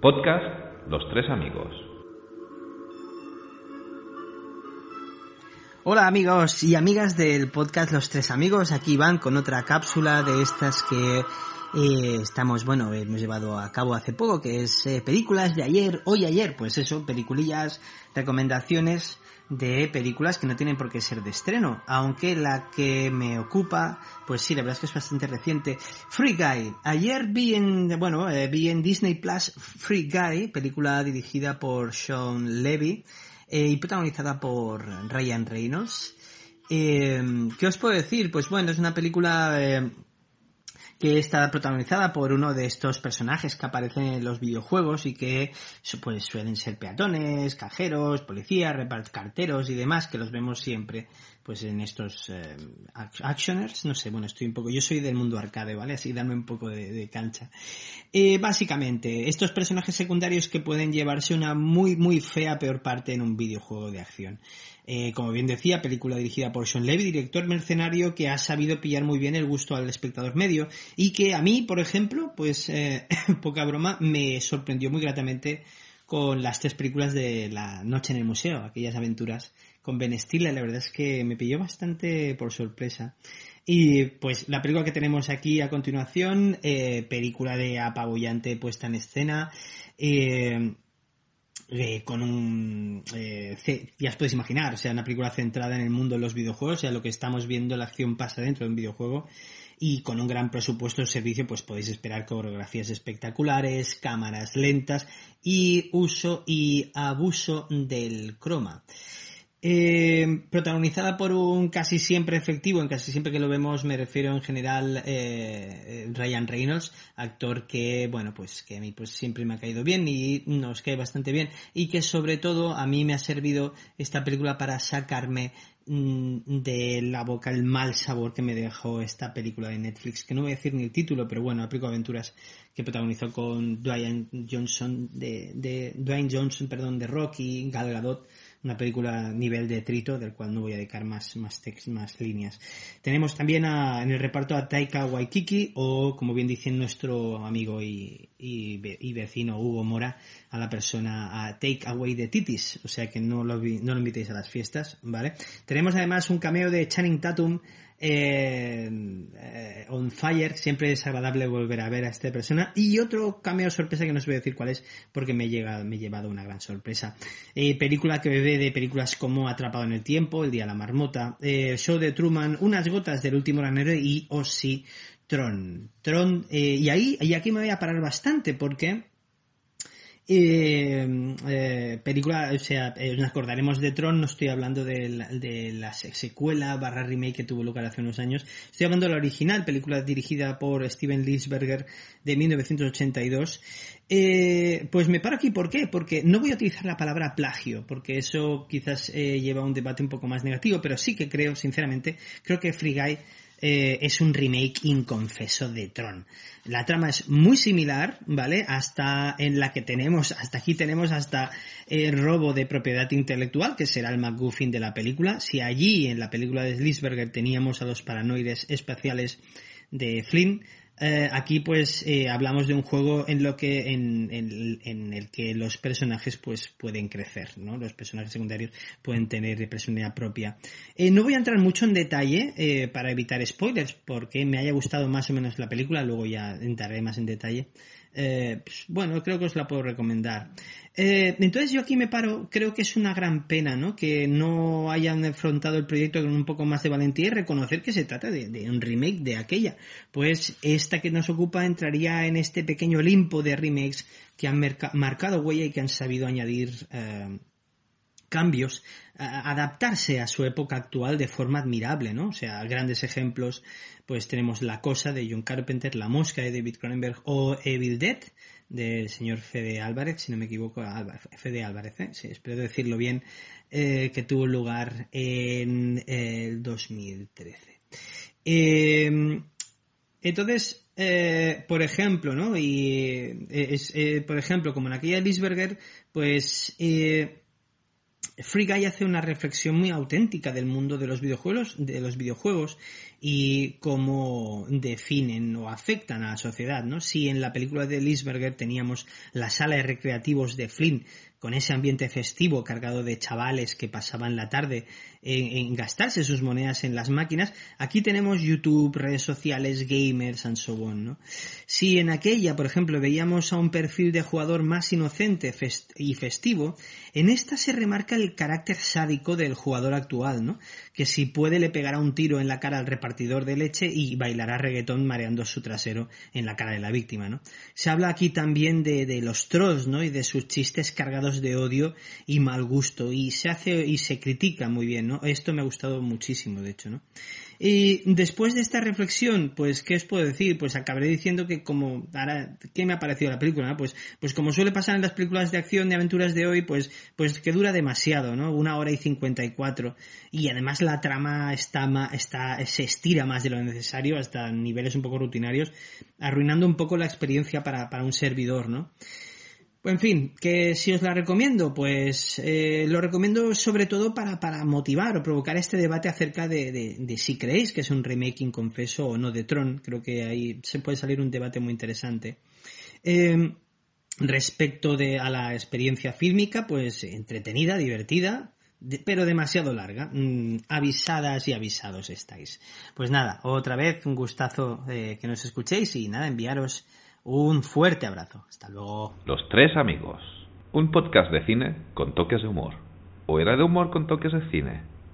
Podcast Los Tres Amigos. Hola amigos y amigas del podcast Los Tres Amigos, aquí van con otra cápsula de estas que eh, estamos, bueno, hemos llevado a cabo hace poco, que es eh, películas de ayer, hoy ayer, pues eso, peliculillas, recomendaciones de películas que no tienen por qué ser de estreno, aunque la que me ocupa, pues sí, la verdad es que es bastante reciente. Free Guy. Ayer vi en, bueno, eh, vi en Disney Plus Free Guy, película dirigida por Sean Levy eh, y protagonizada por Ryan Reynolds. Eh, ¿Qué os puedo decir? Pues bueno, es una película que está protagonizada por uno de estos personajes que aparecen en los videojuegos y que pues suelen ser peatones, cajeros, policías, carteros y demás que los vemos siempre pues en estos eh, actioners, no sé, bueno, estoy un poco, yo soy del mundo arcade, ¿vale? Así dame un poco de, cancha. Eh, básicamente, estos personajes secundarios que pueden llevarse una muy, muy fea peor parte en un videojuego de acción. Eh, como bien decía, película dirigida por Sean Levy, director mercenario que ha sabido pillar muy bien el gusto al espectador medio y que a mí, por ejemplo, pues eh, poca broma, me sorprendió muy gratamente con las tres películas de La Noche en el Museo, aquellas aventuras con Ben Stiller, la verdad es que me pilló bastante por sorpresa. Y pues la película que tenemos aquí a continuación, eh, película de apabullante puesta en escena, eh, eh, con un... Eh, ya os podéis imaginar, sea, una película centrada en el mundo de los videojuegos, o sea, lo que estamos viendo, la acción pasa dentro de un videojuego, y con un gran presupuesto de servicio, pues podéis esperar coreografías espectaculares, cámaras lentas y uso y abuso del croma. Eh, protagonizada por un casi siempre efectivo, en casi siempre que lo vemos me refiero en general eh, Ryan Reynolds, actor que, bueno, pues que a mí pues siempre me ha caído bien y nos cae bastante bien y que sobre todo a mí me ha servido esta película para sacarme mm, de la boca el mal sabor que me dejó esta película de Netflix, que no voy a decir ni el título, pero bueno, Aplico Aventuras que protagonizó con Dwayne Johnson de, de Dwayne Johnson, perdón, de Rocky, Gal Gadot una película nivel de trito del cual no voy a dedicar más, más, text, más líneas. Tenemos también en el reparto a Taika Waikiki o, como bien dice nuestro amigo y, y, vecino Hugo Mora, a la persona a Take Away the Titis, o sea que no lo, no lo invitéis a las fiestas, ¿vale? Tenemos además un cameo de Channing Tatum eh, on Fire, siempre es agradable volver a ver a esta persona. Y otro cameo sorpresa que no os voy a decir cuál es, porque me, llega, me he llevado una gran sorpresa. Eh, película que bebe de películas como Atrapado en el Tiempo, El Día de la Marmota, eh, Show de Truman, Unas Gotas del Último Granero y, o oh Tron. Tron, y ahí, y aquí me voy a parar bastante, porque eh, eh, película, o sea, eh, nos acordaremos de Tron, no estoy hablando de la, de la, secuela barra remake que tuvo lugar hace unos años, estoy hablando de la original, película dirigida por Steven Lisberger de 1982. Eh, pues me paro aquí, ¿por qué? Porque no voy a utilizar la palabra plagio, porque eso quizás eh, lleva a un debate un poco más negativo, pero sí que creo, sinceramente, creo que Free Guy eh, es un remake inconfeso de Tron. La trama es muy similar, ¿vale? Hasta en la que tenemos, hasta aquí tenemos hasta el robo de propiedad intelectual, que será el McGuffin de la película. Si allí en la película de Slisberger teníamos a los paranoides espaciales de Flynn, eh, aquí pues eh, hablamos de un juego en lo que en, el que los personajes pues pueden crecer, ¿no? Los personajes secundarios pueden tener personalidad propia. Eh, no voy a entrar mucho en detalle para evitar spoilers, porque me haya gustado más o menos la película, luego ya entraré más en detalle. Eh, pues, bueno, creo que os la puedo recomendar. Eh, entonces yo aquí me paro, creo que es una gran pena, ¿no? Que no hayan afrontado el proyecto con un poco más de valentía y reconocer que se trata de, un remake de aquella. Pues esta que nos ocupa entraría en este pequeño limpo de remakes que han marcado huella y que han sabido añadir eh, cambios, adaptarse a su época actual de forma admirable, ¿no? O sea, grandes ejemplos, pues tenemos La Cosa de John Carpenter, La Mosca de David Cronenberg o Evil Dead del señor Fede Álvarez, si no me equivoco, Fede Álvarez, ¿eh? espero decirlo bien, eh, que tuvo lugar en el 2013. Em, entonces, eh, por ejemplo, ¿no? Y es, por ejemplo, como en aquella Lisberger, pues Free Guy hace una reflexión muy auténtica del mundo de los videojuegos, de los videojuegos y cómo definen o afectan a la sociedad, ¿no? Si en la película de Lisberger teníamos la sala de recreativos de Flynn con ese ambiente festivo cargado de chavales que pasaban la tarde en, gastarse sus monedas en las máquinas, aquí tenemos YouTube, redes sociales, gamers and so on, ¿no? Si en aquella, por ejemplo, veíamos a un perfil de jugador más inocente y festivo, en esta se remarca el carácter sádico del jugador actual, ¿no? Que si puede le pegará un tiro en la cara al repartidor de leche y bailará reggaetón mareando su trasero en la cara de la víctima, ¿no? Se habla aquí también de, de los trolls, ¿no? Y de sus chistes cargados de odio y mal gusto y se hace y se critica muy bien, ¿no? Esto me ha gustado muchísimo, de hecho, ¿no? Y después de esta reflexión, pues, ¿qué os puedo decir? Pues acabaré diciendo que como, ahora, ¿qué me ha parecido la película? Pues, pues como suele pasar en las películas de acción, de aventuras de hoy, pues, pues que dura demasiado, ¿no? Una hora y cincuenta y cuatro. Y además la trama está, está, se estira más de lo necesario hasta niveles un poco rutinarios, arruinando un poco la experiencia para, para un servidor, ¿no? En fin, que si os la recomiendo, pues eh, lo recomiendo sobre todo para, para, motivar o provocar este debate acerca de, de, si creéis que es un remake inconfeso o no de Tron. Creo que ahí se puede salir un debate muy interesante. Eh, respecto de, a la experiencia fílmica, pues entretenida, divertida, pero demasiado larga. Mm, avisadas y avisados estáis. Pues nada, otra vez un gustazo eh, que nos escuchéis y nada, enviaros un fuerte abrazo. Hasta luego. Los tres amigos. Un podcast de cine con toques de humor. ¿O era de humor con toques de cine?